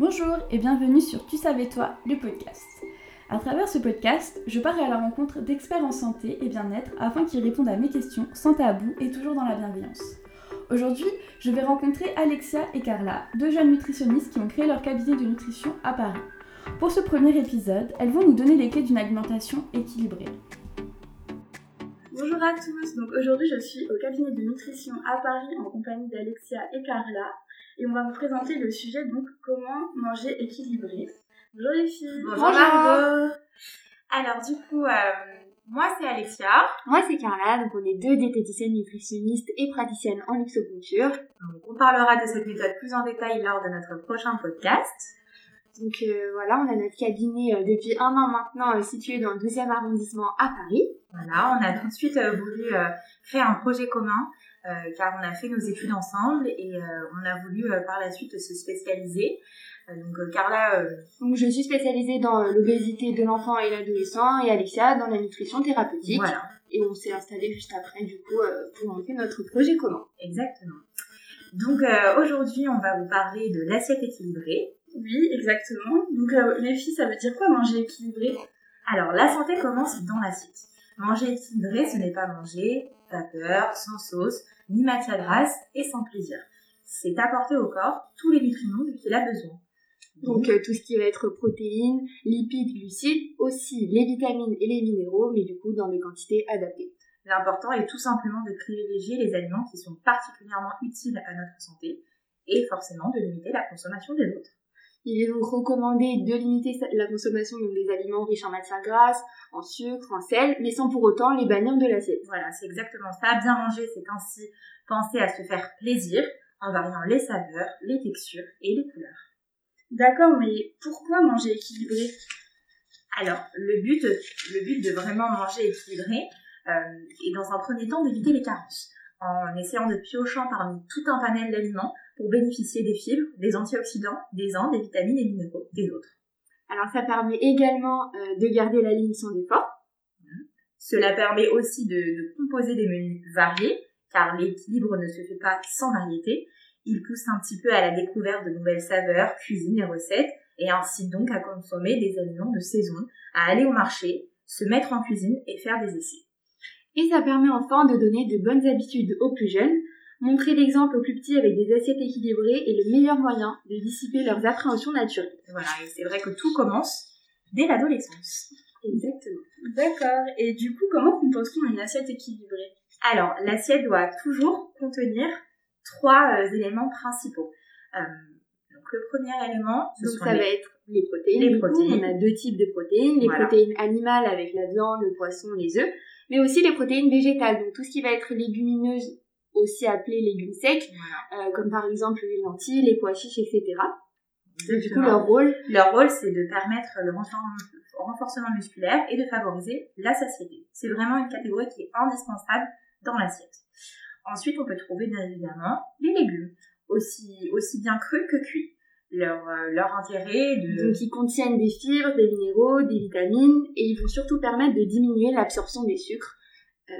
Bonjour et bienvenue sur Tu savais toi, le podcast. À travers ce podcast, je pars à la rencontre d'experts en santé et bien-être afin qu'ils répondent à mes questions sans tabou et toujours dans la bienveillance. Aujourd'hui, je vais rencontrer Alexia et Carla, deux jeunes nutritionnistes qui ont créé leur cabinet de nutrition à Paris. Pour ce premier épisode, elles vont nous donner les clés d'une alimentation équilibrée. Bonjour à tous, donc aujourd'hui je suis au cabinet de nutrition à Paris en compagnie d'Alexia et Carla et on va vous présenter le sujet donc comment manger équilibré. Bonjour les filles. Bonjour, Margot. Alors du coup, euh, moi c'est Alexia. Moi c'est Carla, donc on est deux diététiciennes nutritionnistes et praticiennes en luxoculture. Donc on parlera de cette méthode plus en détail lors de notre prochain podcast. Donc euh, voilà, on a notre cabinet euh, depuis un an maintenant euh, situé dans le 12e arrondissement à Paris. Voilà, on a tout de suite voulu créer un projet commun car on a fait nos études ensemble et on a voulu par la suite se spécialiser. donc Carla... Donc je suis spécialisée dans l'obésité de l'enfant et l'adolescent et Alexia dans la nutrition thérapeutique. Voilà. Et on s'est installé juste après du coup pour monter notre projet commun. Exactement. Donc aujourd'hui on va vous parler de l'assiette équilibrée. Oui, exactement. Donc, euh, les filles, ça veut dire quoi manger équilibré? Alors, la santé commence dans l'assiette. Manger équilibré, ce n'est pas manger vapeur, sans sauce, ni matière grasse et sans plaisir. C'est apporter au corps tous les nutriments dont il a besoin. Donc euh, tout ce qui va être protéines, lipides, glucides, aussi les vitamines et les minéraux, mais du coup dans des quantités adaptées. L'important est tout simplement de privilégier les aliments qui sont particulièrement utiles à notre santé et forcément de limiter la consommation des autres. Il est donc recommandé de limiter la consommation des aliments riches en matières grasses, en sucre, en sel, mais sans pour autant les bannir de l'assiette. Voilà, c'est exactement ça. Bien manger, c'est ainsi penser à se faire plaisir en variant les saveurs, les textures et les couleurs. D'accord, mais pourquoi manger équilibré? Alors, le but, le but de vraiment manger équilibré euh, est dans un premier temps d'éviter les carences en essayant de piocher parmi tout un panel d'aliments pour bénéficier des fibres, des antioxydants, des ans, des vitamines et minéraux des autres. Alors ça permet également euh, de garder la ligne sans effort. Mmh. Cela permet aussi de, composer des menus variés, car l'équilibre ne se fait pas sans variété. Il pousse un petit peu à la découverte de nouvelles saveurs, cuisines et recettes, et incite donc à consommer des aliments de saison, à aller au marché, se mettre en cuisine et faire des essais. Et ça permet enfin de donner de bonnes habitudes aux plus jeunes. Montrer l'exemple aux plus petits avec des assiettes équilibrées est le meilleur moyen de dissiper leurs appréhensions naturelles. Voilà, et c'est vrai que tout commence dès l'adolescence. Exactement. D'accord. Et du coup, comment compose-t-on une assiette équilibrée? Alors, l'assiette doit toujours contenir trois euh, éléments principaux. Euh, donc, le premier élément, ce donc ça va être les protéines. Les protéines. on a deux types de protéines. Les protéines animales avec la viande, le poisson, les œufs mais aussi les protéines végétales, donc tout ce qui va être légumineuse, aussi appelé légumes secs, euh, comme par exemple les lentilles, les pois chiches, etc. du coup, leur rôle, leur rôle, c'est de permettre le renforcement musculaire et de favoriser la satiété. C'est vraiment une catégorie qui est indispensable dans l'assiette. Ensuite, on peut trouver bien évidemment les légumes, aussi, aussi bien crus que cuits leur, euh, leur intérêt de... Donc ils contiennent des fibres, des minéraux, des vitamines et ils vont surtout permettre de diminuer l'absorption des sucres euh,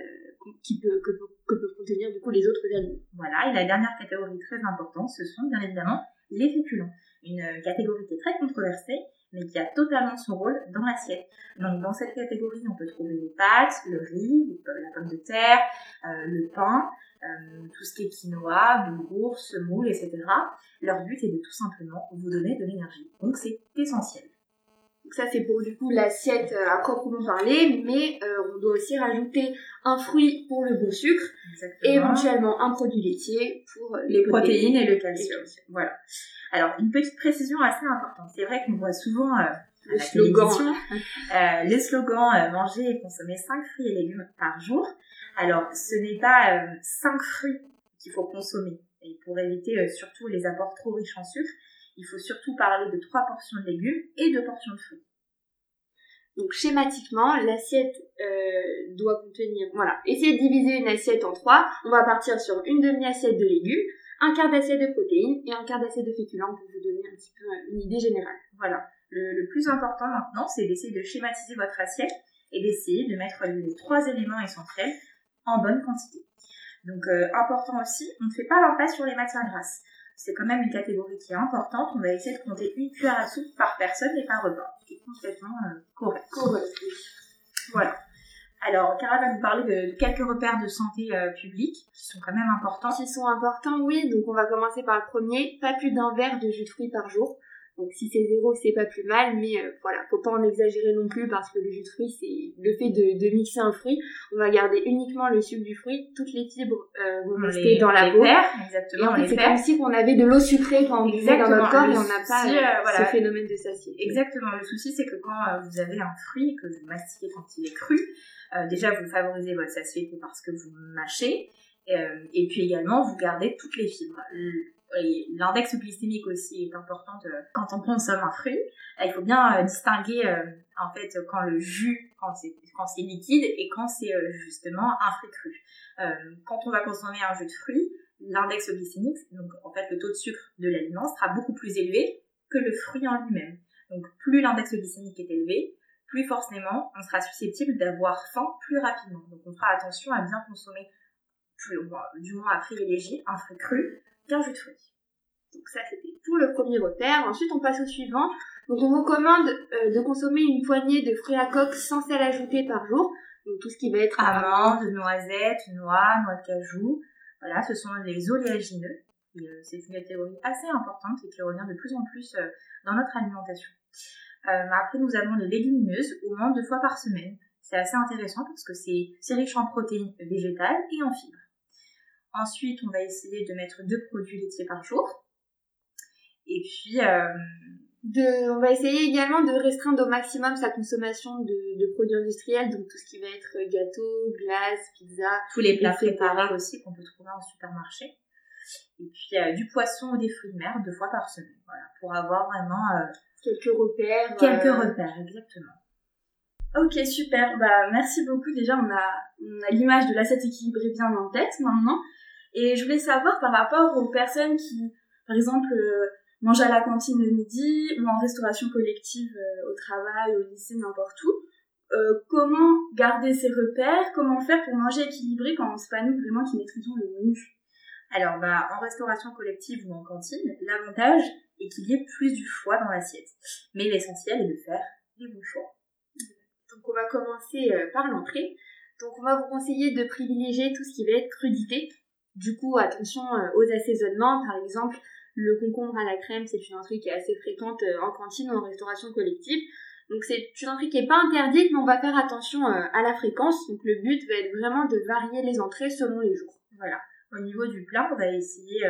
qui peut, que, peuvent contenir du coup les autres aliments. Voilà, et la dernière catégorie très importante, ce sont bien évidemment les féculents. Une catégorie qui est très controversée, mais qui a totalement son rôle dans l'assiette. Donc dans cette catégorie, on peut trouver les pâtes, le riz, la pomme de terre, euh, le pain, euh, tout ce qui est quinoa, boulgour, semoule, etc. Leur but est de tout simplement vous donner de l'énergie. Donc c'est essentiel. Donc ça c'est pour du coup l'assiette euh, à proprement parler, mais euh, on doit aussi rajouter un fruit pour le bon sucre, et éventuellement un produit laitier pour les, protéines, et le calcium. Voilà. Alors une petite précision assez importante. C'est vrai qu'on voit souvent le slogan, euh, le slogan manger et consommer 5 fruits et légumes par jour. Alors, ce n'est pas euh, cinq fruits qu'il faut consommer. Et pour éviter euh, surtout les apports trop riches en sucre, il faut surtout parler de trois portions de légumes et deux portions de fruits. Donc schématiquement, l'assiette euh, doit contenir, voilà, essayez de diviser une assiette en trois. On va partir sur une demi-assiette de légumes, un quart d'assiette de protéines et un quart d'assiette de féculents pour vous donner un petit peu une idée générale. Voilà. Le, le plus important maintenant, c'est d'essayer de schématiser votre assiette et d'essayer de mettre les trois éléments essentiels en bonne quantité. Donc euh, important aussi, on ne fait pas l'impasse sur les matières grasses. C'est quand même une catégorie qui est importante. On va essayer de compter une cuillère à soupe par personne et par repas, ce qui est complètement euh, correct. Correct. Voilà. Alors, Cara va nous parler de quelques repères de santé euh, publique qui sont quand même importants. Qui sont importants, oui. Donc on va commencer par le premier. Pas plus d'un verre de jus de fruits par jour. Donc si c'est zéro, c'est pas plus mal, mais euh, voilà, faut pas en exagérer non plus parce que le jus de fruit, c'est le fait de, de mixer un fruit. On va garder uniquement le sucre du fruit, toutes les fibres euh, vont On rester dans la peau. perd, exactement, c'est comme si on avait de l'eau sucrée quand on buvait dans notre corps le et on n'a pas euh, voilà. ce phénomène de satiété. Exactement. Le souci, c'est que quand euh, vous avez un fruit que vous mastiquez quand il est cru, euh, déjà vous favorisez votre satiété parce que vous mâchez, et puis également vous gardez toutes les fibres. L'index glycémique aussi est important euh, quand on consomme un fruit. Euh, Il faut bien euh, distinguer en fait quand le jus, quand c'est liquide et quand c'est justement un fruit cru. Quand on va consommer un jus de fruits, l'index glycémique, donc en fait le taux de sucre de l'aliment sera beaucoup plus élevé que le fruit en lui-même. Donc plus l'index glycémique est élevé, plus forcément on sera susceptible d'avoir faim plus rapidement. Donc on fera attention à bien consommer, plus, du moins à privilégier un fruit cru jus de fruits. Donc ça, c'était pour le premier repère. Ensuite, on passe au suivant. Donc on recommande euh, de consommer une poignée de fruits à coque sans sel ajouté par jour. Donc tout ce qui va être Amandes, noisettes, noix, noix de cajou, voilà, ce sont les oléagineux. Euh, c'est une catégorie assez importante et qui revient de plus en plus euh, dans notre alimentation. Après, nous avons les légumineuses au moins deux fois par semaine. C'est assez intéressant parce que c'est riche en protéines végétales et en fibres. Ensuite, on va essayer de mettre deux produits laitiers par jour. Et puis, euh, de, on va essayer également de restreindre au maximum sa consommation de, de produits industriels, donc tout ce qui va être gâteaux, glaces, pizza. tous les plats préparés aussi qu'on peut trouver en supermarché. Et puis, euh, du poisson ou des fruits de mer deux fois par semaine. Voilà, pour avoir vraiment euh, quelques repères. quelques repères, exactement. Ok, super. Bah, merci beaucoup. Déjà, on a, on a l'image de l'assiette équilibrée bien en tête maintenant. Et je voulais savoir par rapport aux personnes qui, par exemple, euh, mangent à la cantine le midi ou en restauration collective euh, au travail, au lycée, n'importe où. euh, comment garder ces repères Comment faire pour manger équilibré quand c'est pas nous vraiment qui maîtrisons le menu? Alors, bah, en restauration collective ou en cantine, l'avantage est qu'il y ait plus du choix dans l'assiette. Mais l'essentiel est de faire les bons choix. Donc on va commencer par l'entrée. Donc on va vous conseiller de privilégier tout ce qui va être crudité. Du coup, attention euh, aux assaisonnements. Par exemple, le concombre à la crème, c'est une entrée qui est assez fréquente euh, en cantine ou en restauration collective. Donc c'est une entrée qui n'est pas interdite, mais on va faire attention euh, à la fréquence. Donc le but va être vraiment de varier les entrées selon les jours. Voilà. Au niveau du plat, on va essayer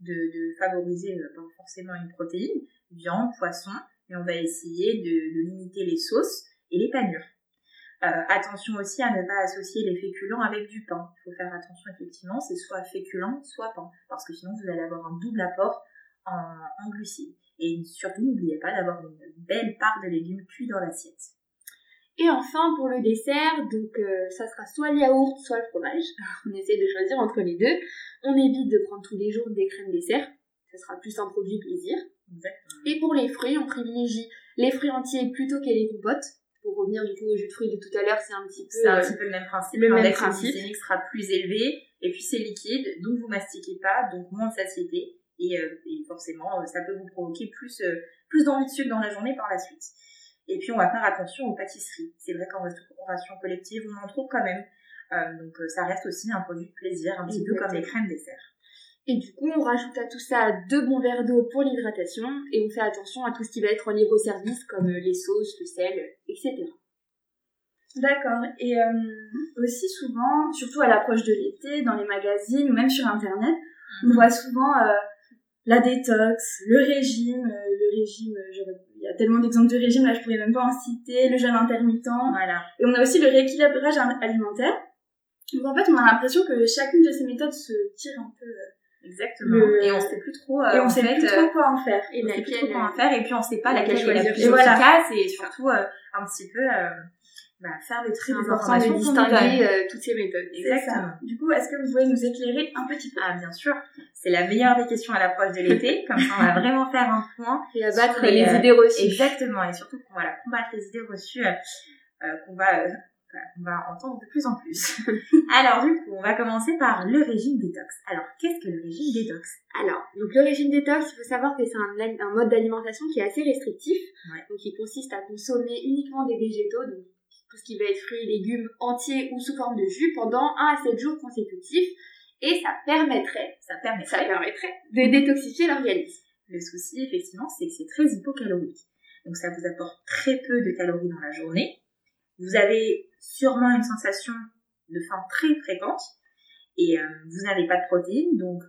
de, favoriser forcément une protéine, viande, poisson, mais on va essayer de limiter les sauces et les panures. Euh, attention aussi à ne pas associer les féculents avec du pain. Il faut faire attention effectivement, c'est soit féculent, soit pain, parce que sinon vous allez avoir un double apport en, en glucides. Et surtout, n'oubliez pas d'avoir une belle part de légumes cuits dans l'assiette. Et enfin, pour le dessert, donc euh, ça sera soit le yaourt, soit le fromage. On essaie de choisir entre les deux. On évite de prendre tous les jours des crèmes dessert. Ça sera plus un produit plaisir. Exactement. Et pour les fruits, on privilégie les fruits entiers plutôt que les compotes. Pour revenir du coup au jus de fruits de tout à l'heure, c'est un petit peu... C'est un euh, petit peu le même principe. le même L'index principe. glycémique sera plus élevé, et puis c'est liquide, donc vous mastiquez pas, donc moins de satiété, et, euh, et forcément, euh, ça peut vous provoquer plus, plus d'envie de sucre dans la journée par la suite. Et puis on va faire attention aux pâtisseries. C'est vrai qu'en restauration collective, on en trouve quand même. Euh, donc ça reste aussi un produit de plaisir, un petit peu comme les crèmes dessert. Et du coup, on rajoute à tout ça deux bons verres d'eau pour l'hydratation et on fait attention à tout ce qui va être en libre service comme euh, les sauces, le sel, etc. D'accord. Et euh, aussi souvent, surtout à l'approche de l'été, dans les magazines ou même sur Internet, on voit souvent euh, la détox, le régime, euh, le régime, euh, il y a tellement d'exemples de régime, là je pourrais même pas en citer, le jeûne intermittent. Voilà. Et on a aussi le rééquilibrage al- alimentaire. Donc en fait, on a l'impression que chacune de ces méthodes se tire un peu. Euh, Exactement. Le- Et on sait plus trop. euh, et on en sait fait, plus euh, trop quoi en faire. Et on sait plus trop laquelle, comment faire et puis on sait pas laquelle laquelle est la plus Et voilà. efficace et surtout euh, un petit peu euh, bah, faire le tri des informations distinguer euh, toutes ces méthodes. Exactement. Du coup, est-ce que vous pouvez nous éclairer un petit peu? Ah bien sûr, c'est la meilleure des questions à l'approche de l'été, comme ça on va vraiment faire un point. Et abattre les, les, euh, idées reçues. Exactement, et surtout qu'on va combattre les idées reçues, euh, euh, qu'on va euh, on va entendre de plus en plus. Alors du coup, on va commencer par le régime détox. Alors, qu'est-ce que le régime détox? Alors, donc le régime détox, il faut savoir que c'est un, un, mode d'alimentation qui est assez restrictif, donc qui consiste à consommer uniquement des végétaux, donc tout ce qui va être fruits et légumes entiers ou sous forme de jus pendant 1 à 7 jours consécutifs, et ça permettrait, ça permettrait, ça permettrait de détoxifier l'organisme. Le souci, effectivement, c'est que c'est très hypocalorique. Donc ça vous apporte très peu de calories dans la journée. Vous avez sûrement une sensation de faim très fréquente et euh, vous n'avez pas de protéines, donc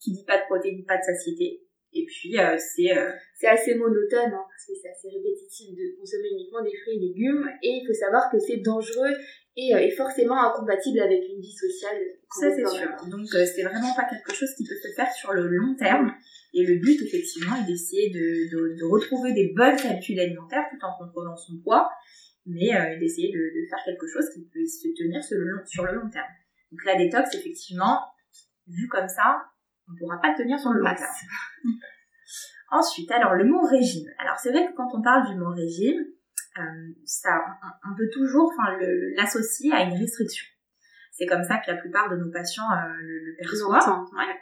qui dit pas de protéines, pas de satiété. Et puis euh, c'est euh, c'est assez monotone hein, parce que c'est assez répétitif de consommer uniquement des fruits et légumes et il faut savoir que c'est dangereux et, est forcément incompatible avec une vie sociale. Ça c'est sûr. Donc c'est vraiment pas quelque chose qui peut se faire sur le long terme. Et le but effectivement est d'essayer de, de, de retrouver des bonnes habitudes alimentaires tout en contrôlant son poids mais euh, d'essayer de, de, faire quelque chose qui puisse se tenir sur le, long, sur le long terme. Donc la détox, effectivement, vu comme ça, on ne pourra pas le tenir sur le long terme. Ensuite, alors le mot régime. Alors c'est vrai que quand on parle du mot régime, euh, ça, on, peut toujours l'associer à une restriction. C'est comme ça que la plupart de nos patients euh, le, le, perçoivent. Ouais.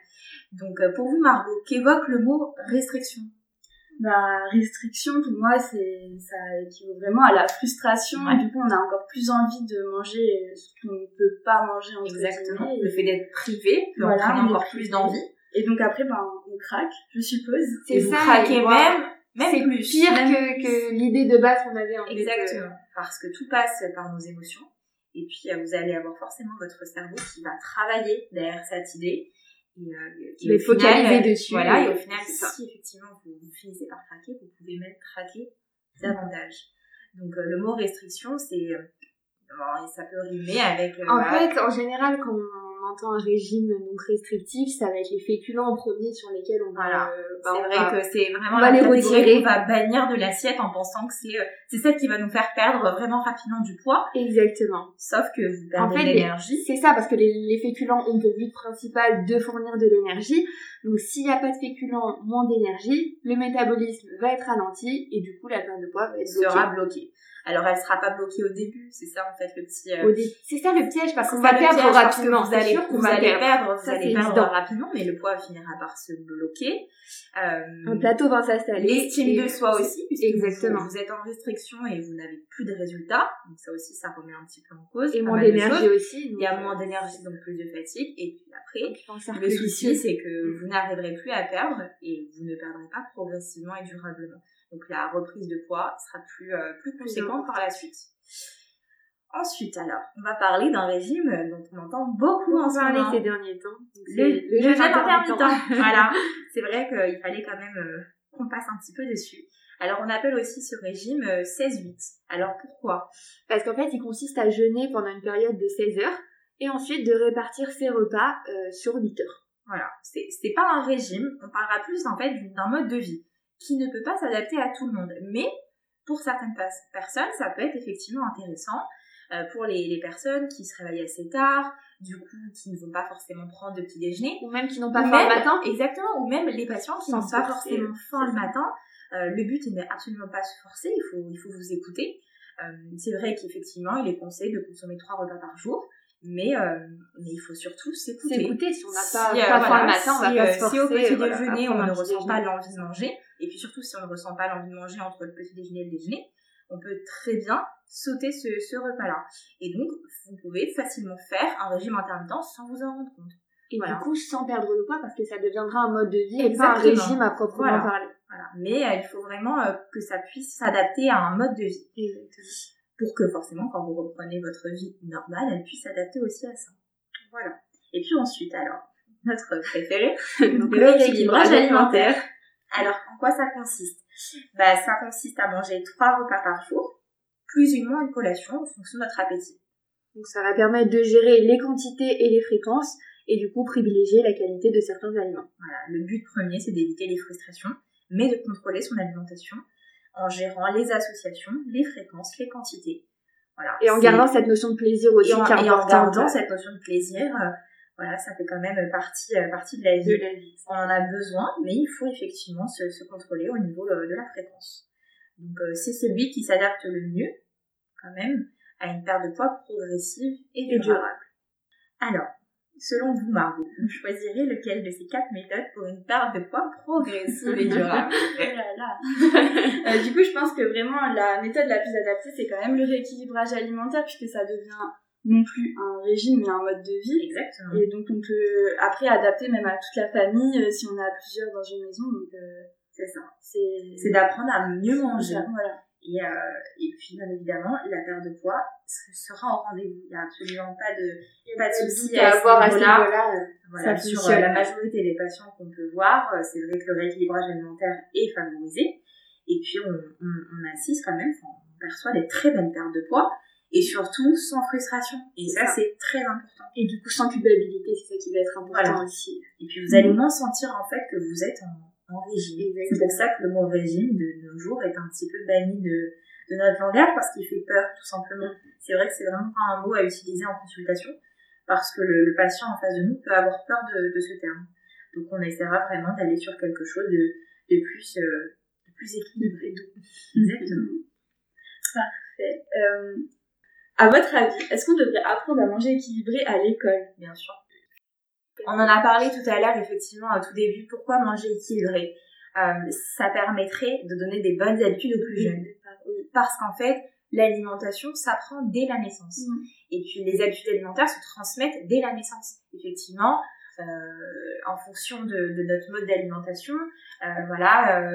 Donc pour vous, Margot, qu'évoque le mot restriction? Bah, restriction, pour moi, c'est, ça équivaut vraiment à la frustration. Et du coup, on a encore plus envie de manger ce qu'on ne peut pas manger en Exactement. Le fait d'être privé peut voilà, entraîner encore plus d'envie. Et donc après, ben, on craque, je suppose. C'est ça. Vous craquez même, même plus. pire que, que l'idée de base qu'on avait en fait. Exactement. Parce que tout passe par nos émotions. Et puis, euh, vous allez avoir forcément votre cerveau qui va travailler derrière cette idée et, euh, et focaliser euh, dessus. Voilà, et au final, si effectivement vous, finissez par craquer, vous pouvez même craquer davantage. Donc euh, le mot restriction, c'est ça peut rimer avec. en fait, en général, quand on un régime donc restrictif, ça va être les féculents en premier sur lesquels on va. Voilà. Bah, c'est vrai que c'est vraiment on va les retirer. On va bannir de l'assiette en pensant que c'est c'est celle qui va nous faire perdre vraiment rapidement du poids. Exactement. Sauf que vous perdez de l'énergie. C'est ça parce que les, les féculents ont pour but principal de fournir de l'énergie. Donc s'il n'y a pas de féculents, moins d'énergie, le métabolisme va être ralenti et du coup la perte de poids va être sera bloquée. Alors elle sera pas bloquée au début, c'est ça en fait le petit. Euh... C'est ça le piège parce qu'on va perdre rapidement. Vous allez, vous allez perdre, vous allez perdre rapidement, mais le poids finira par se bloquer. Euh... Un plateau va s'installer. L'estime de soi aussi, puisque Exactement. Vous, êtes en restriction et vous n'avez plus de résultats, donc ça aussi ça remet un petit peu en cause. Et moins d'énergie aussi. Il y a moins d'énergie donc plus de fatigue et puis après le souci c'est que vous n'arriverez plus à perdre et vous ne perdrez pas progressivement et durablement. Donc la reprise de poids sera plus, euh, plus conséquente par la suite. Ensuite, alors, on va parler d'un régime dont on entend beaucoup en ce moment. ces derniers temps. Le, le, jeûne intermittent. voilà. C'est vrai qu'il fallait quand même euh, qu'on passe un petit peu dessus. Alors, on appelle aussi ce régime 16-8. Euh, alors, pourquoi? Parce qu'en fait, il consiste à jeûner pendant une période de 16 heures et ensuite de répartir ses repas sur 8 heures. Voilà. C'est pas un régime. On parlera plus, en fait, d'un mode de vie qui ne peut pas s'adapter à tout le monde. Mais pour certaines personnes, ça peut être effectivement intéressant. Euh, pour les, les, personnes qui se réveillent assez tard, du coup, qui ne vont pas forcément prendre de petit déjeuner. Ou même qui n'ont pas faim le matin. Exactement, ou même les patients qui n'ont pas forcément faim le matin. Euh, le but n'est absolument pas se forcer, il faut, il faut vous écouter. Euh, c'est vrai qu'effectivement, il est conseillé de consommer trois repas par jour. Mais, euh, mais il faut surtout s'écouter. S'écouter, si on n'a pas, si, pas faim le matin, on va pas se forcer. Si au petit déjeuner, on ne ressent pas l'envie de manger, et puis surtout, si on ne ressent pas l'envie de manger entre le petit déjeuner et le déjeuner, on peut très bien sauter ce, ce repas-là. Et donc, vous pouvez facilement faire un régime intermittent sans vous en rendre compte. Et du coup, sans perdre le poids, parce que ça deviendra un mode de vie et pas un régime à proprement parler. Voilà. Mais euh, il faut vraiment euh, que ça puisse s'adapter à un mode de vie. Exactement. Pour que forcément, quand vous reprenez votre vie normale, elle puisse s'adapter aussi à ça. Voilà. Et puis ensuite, alors, notre préféré, donc le rééquilibrage alimentaire. Alors, en quoi ça consiste? Bah, Ça consiste à manger trois repas par jour, plus ou moins une collation en fonction de notre appétit. Donc ça va permettre de gérer les quantités et les fréquences et du coup privilégier la qualité de certains aliments. Voilà, le but premier c'est d'éviter les frustrations, mais de contrôler son alimentation en gérant les associations, les fréquences, les quantités. Voilà, et en gardant cette notion de plaisir aussi. Et en, et en gardant cette notion de plaisir, euh, voilà, ça fait quand même partie, euh, partie de la vie. On en a besoin, mais il faut effectivement se, se contrôler au niveau de, la fréquence. Donc euh, c'est celui qui s'adapte le mieux, quand même, à une perte de poids progressive et durable. Alors, selon vous, Margot, vous choisirez lequel de ces quatre méthodes pour une perte de poids progressive et durable? Oh là là. Euh, du coup, je pense que vraiment la méthode la plus adaptée, c'est quand même le rééquilibrage alimentaire, puisque ça devient non plus un régime, mais un mode de vie. Exactement. Et donc, on peut après adapter même à toute la famille euh, si on a plusieurs dans une maison. Donc, euh, C'est ça. c'est C'est d'apprendre à mieux manger. Voilà. Et, euh, et puis, bien évidemment, la perte de poids se- sera au rendez-vous. Il n'y a absolument pas de, pas de souci à avoir à ce niveau-là. niveau-là. Voilà, sur euh, la majorité des patients qu'on peut voir, euh, c'est vrai que le rééquilibrage alimentaire est favorisé. Et puis, on, on, on assiste quand même, on perçoit des très belles pertes de poids. Et surtout, sans frustration. Et ça, ça. c'est très important. Et du coup, sans culpabilité, c'est ça qui va être important Voilà. aussi. Et puis, vous allez moins sentir, en fait, que vous êtes en, en régime. C'est pour ça que le mot régime, de nos jours, est un petit peu banni de, de notre langage, parce qu'il fait peur, tout simplement. C'est vrai que c'est vraiment pas un mot à utiliser en consultation, parce que le, le patient en face de nous peut avoir peur de, de ce terme. Donc, on essaiera vraiment d'aller sur quelque chose de, de plus, euh, de plus équilibré. Exactement. Parfait. Euh, à votre avis, est-ce qu'on devrait apprendre à manger équilibré à l'école? Bien sûr. On en a parlé tout à l'heure, effectivement, au tout début. Pourquoi manger équilibré? Euh, Ça permettrait de donner des bonnes habitudes aux plus jeunes. Parce qu'en fait, l'alimentation s'apprend dès la naissance. Mm. Et puis, les habitudes alimentaires se transmettent dès la naissance. Effectivement, euh, en fonction de, de notre mode d'alimentation, euh, voilà,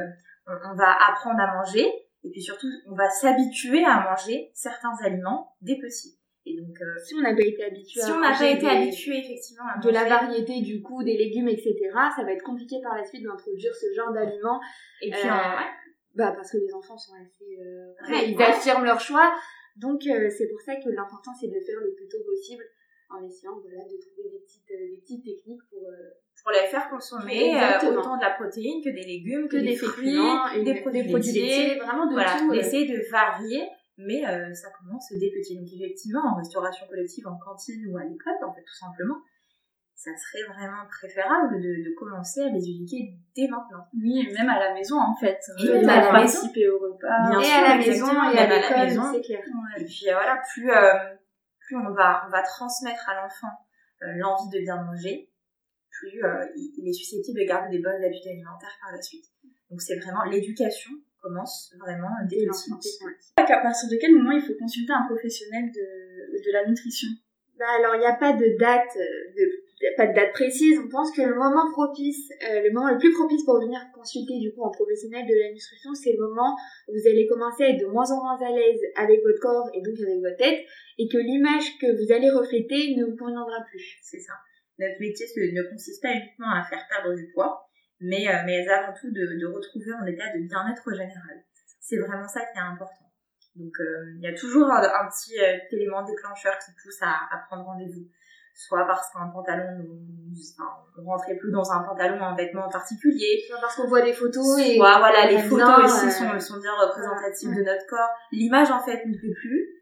on, on va apprendre à manger. Et puis surtout, on va s'habituer à manger certains aliments dès petits. Et donc, euh, Si on n'a pas été habitué si on n'a pas été des- habitué effectivement à de la variété du coup des légumes etc ça va être compliqué par la suite d'introduire ce genre d'aliments et puis Euh, en- ouais, bah parce que les enfants sont assez euh, Ouais, ils ouais. affirment leur choix donc euh, c'est pour ça que l'important c'est de le faire le plus tôt possible en essayant voilà de trouver des petites euh, des petites techniques pour euh, pour les faire consommer euh, autant de la protéine que des légumes, que, des, des fruits, et des produits, laitiers. vraiment de Voilà, tout euh. d'essayer de varier, mais euh, ça commence dès petit. Donc effectivement, en restauration collective, en cantine ou à l'école, en fait, tout simplement, ça serait vraiment préférable de, de commencer à les éduquer dès maintenant. Oui, et même à la maison en fait. Et même à la participer au repas. Bien et sûr, à la maison et à la maison. c'est clair Ouais. Et puis voilà, plus, euh, plus on, va, on va transmettre à l'enfant euh, l'envie de bien manger, plus euh, il, est susceptible de garder des bonnes habitudes alimentaires par la suite. Donc c'est vraiment l'éducation commence vraiment dès l'enfant, ouais. À partir de quel moment il faut consulter un professionnel de, de la nutrition? Bah alors il n'y a pas de date, euh, de, pas de date précise. On pense que le moment propice, euh, le moment le plus propice pour venir consulter du coup un professionnel de la nutrition, c'est le moment où vous allez commencer à être de moins en moins à l'aise avec votre corps et donc avec votre tête, et que l'image que vous allez refléter ne vous conviendra plus. C'est ça. Notre métier ne consiste pas uniquement à faire perdre du poids, mais, euh, mais avant tout de, de retrouver un état de bien-être général. C'est vraiment ça qui est important. Donc euh, il y a toujours un, un petit euh, élément déclencheur qui pousse à, à prendre rendez-vous. Soit parce qu'un pantalon, enfin, on rentrait plus dans un pantalon, un vêtement en particulier, Soit parce qu'on voit des photos et Soit, voilà, on les photos bien, aussi sont, sont bien représentatives de notre corps. L'image, en fait, ne plaît plus.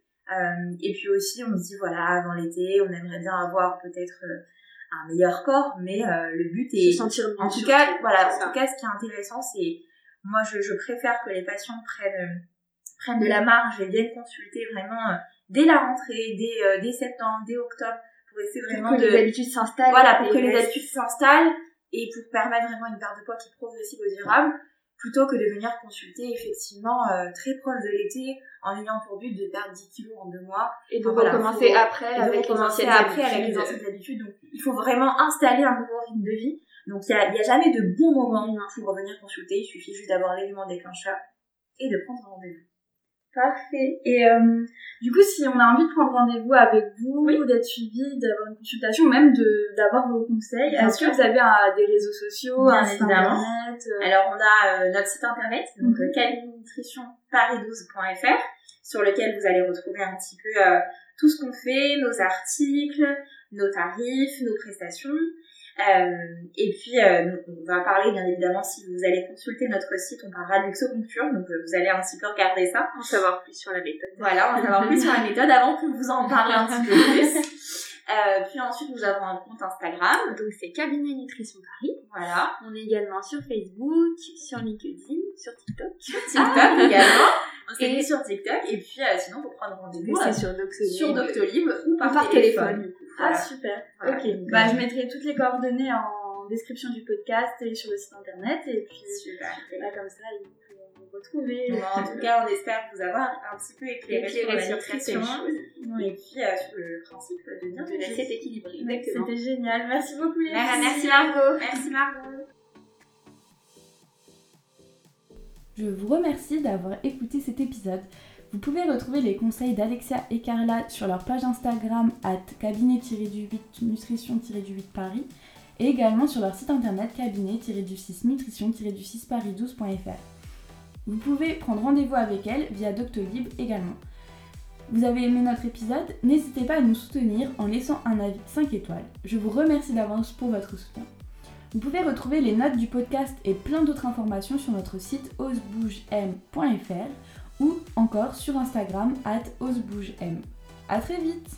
Et puis aussi, on se dit, voilà, avant l'été, on aimerait bien avoir peut-être un meilleur corps, mais euh, le but est... se sentir bien. En tout cas, voilà, en tout cas, ce qui est intéressant, c'est... Moi, je, je préfère que les patients prennent, euh, prennent de la marge et viennent consulter vraiment euh, dès la rentrée, dès, euh, dès septembre, dès octobre, pour essayer vraiment pour que de... les habitudes s'installent. Voilà, pour que les habitudes s'installent et pour permettre vraiment une perte de poids qui est progressive et durable, plutôt que de venir consulter effectivement euh, très proche de l'été en ayant pour but de perdre 10 kilos en deux mois Et de voilà, recommencer faut- après et avec les recommencer anciennes après avec habitudes. les anciennes habitudes. Donc il faut vraiment installer un nouveau rythme de vie. Donc il n'y a, y a jamais de bon moment pour revenir consulter, il suffit juste d'avoir l'élément déclencheur et de prendre rendez-vous. Parfait. Et euh, du coup, si on a envie de prendre rendez-vous avec vous, d'être suivi, d'avoir une consultation, ou même de d'avoir vos conseils, est-ce que vous avez un- des réseaux sociaux, Bien un site évidemment. internet euh, Alors on a euh, notre site internet, donc cabinenutritionparis12.fr, sur lequel vous allez retrouver un petit peu tout ce qu'on fait, nos articles, nos tarifs, nos prestations. Euh, et puis euh, on va parler bien évidemment si vous allez consulter notre site, on parlera de luxoponcture, donc euh, vous allez un petit peu regarder ça. En savoir plus sur la méthode. Voilà, on va savoir plus sur la méthode avant que vous en parler un petit peu plus. Euh, puis ensuite nous avons un compte Instagram, Donc c'est Cabinet Nutrition Paris. voilà, On est également sur Facebook, sur LinkedIn, sur TikTok. TikTok également. c'est mis sur TikTok et puis euh, sinon faut prendre rendez-vous C'est euh, sur Doctolib. sur Doctolib ou par, téléphone. Ah, Voilà. super. Voilà. Ok. Donc, Bah, euh, je mettrai toutes les coordonnées en description du podcast et sur le site internet. Et puis, Super. bah, comme ça, retrouver. Bon, en tout cas, on espère vous avoir un petit peu éclairé, sur la sur nutrition et puis euh, sur le principe de bien De l'assiette équilibrée. C'était génial. Merci beaucoup, les Merci, Margot. Merci Margot. Je vous remercie d'avoir écouté cet épisode. Vous pouvez retrouver les conseils d'Alexia et Carla sur leur page Instagram at cabinet-du-8 nutrition-du-8 Paris et également sur leur site internet cabinet-du-6 nutrition-du-6 paris12.fr. Vous pouvez prendre rendez-vous avec elles via Doctolib également. Vous avez aimé notre épisode? N'hésitez pas à nous soutenir en laissant un avis 5 étoiles. Je vous remercie d'avance pour votre soutien. Vous pouvez retrouver les notes du podcast et plein d'autres informations sur notre site osebougem.fr ou encore sur Instagram at osebougem. A très vite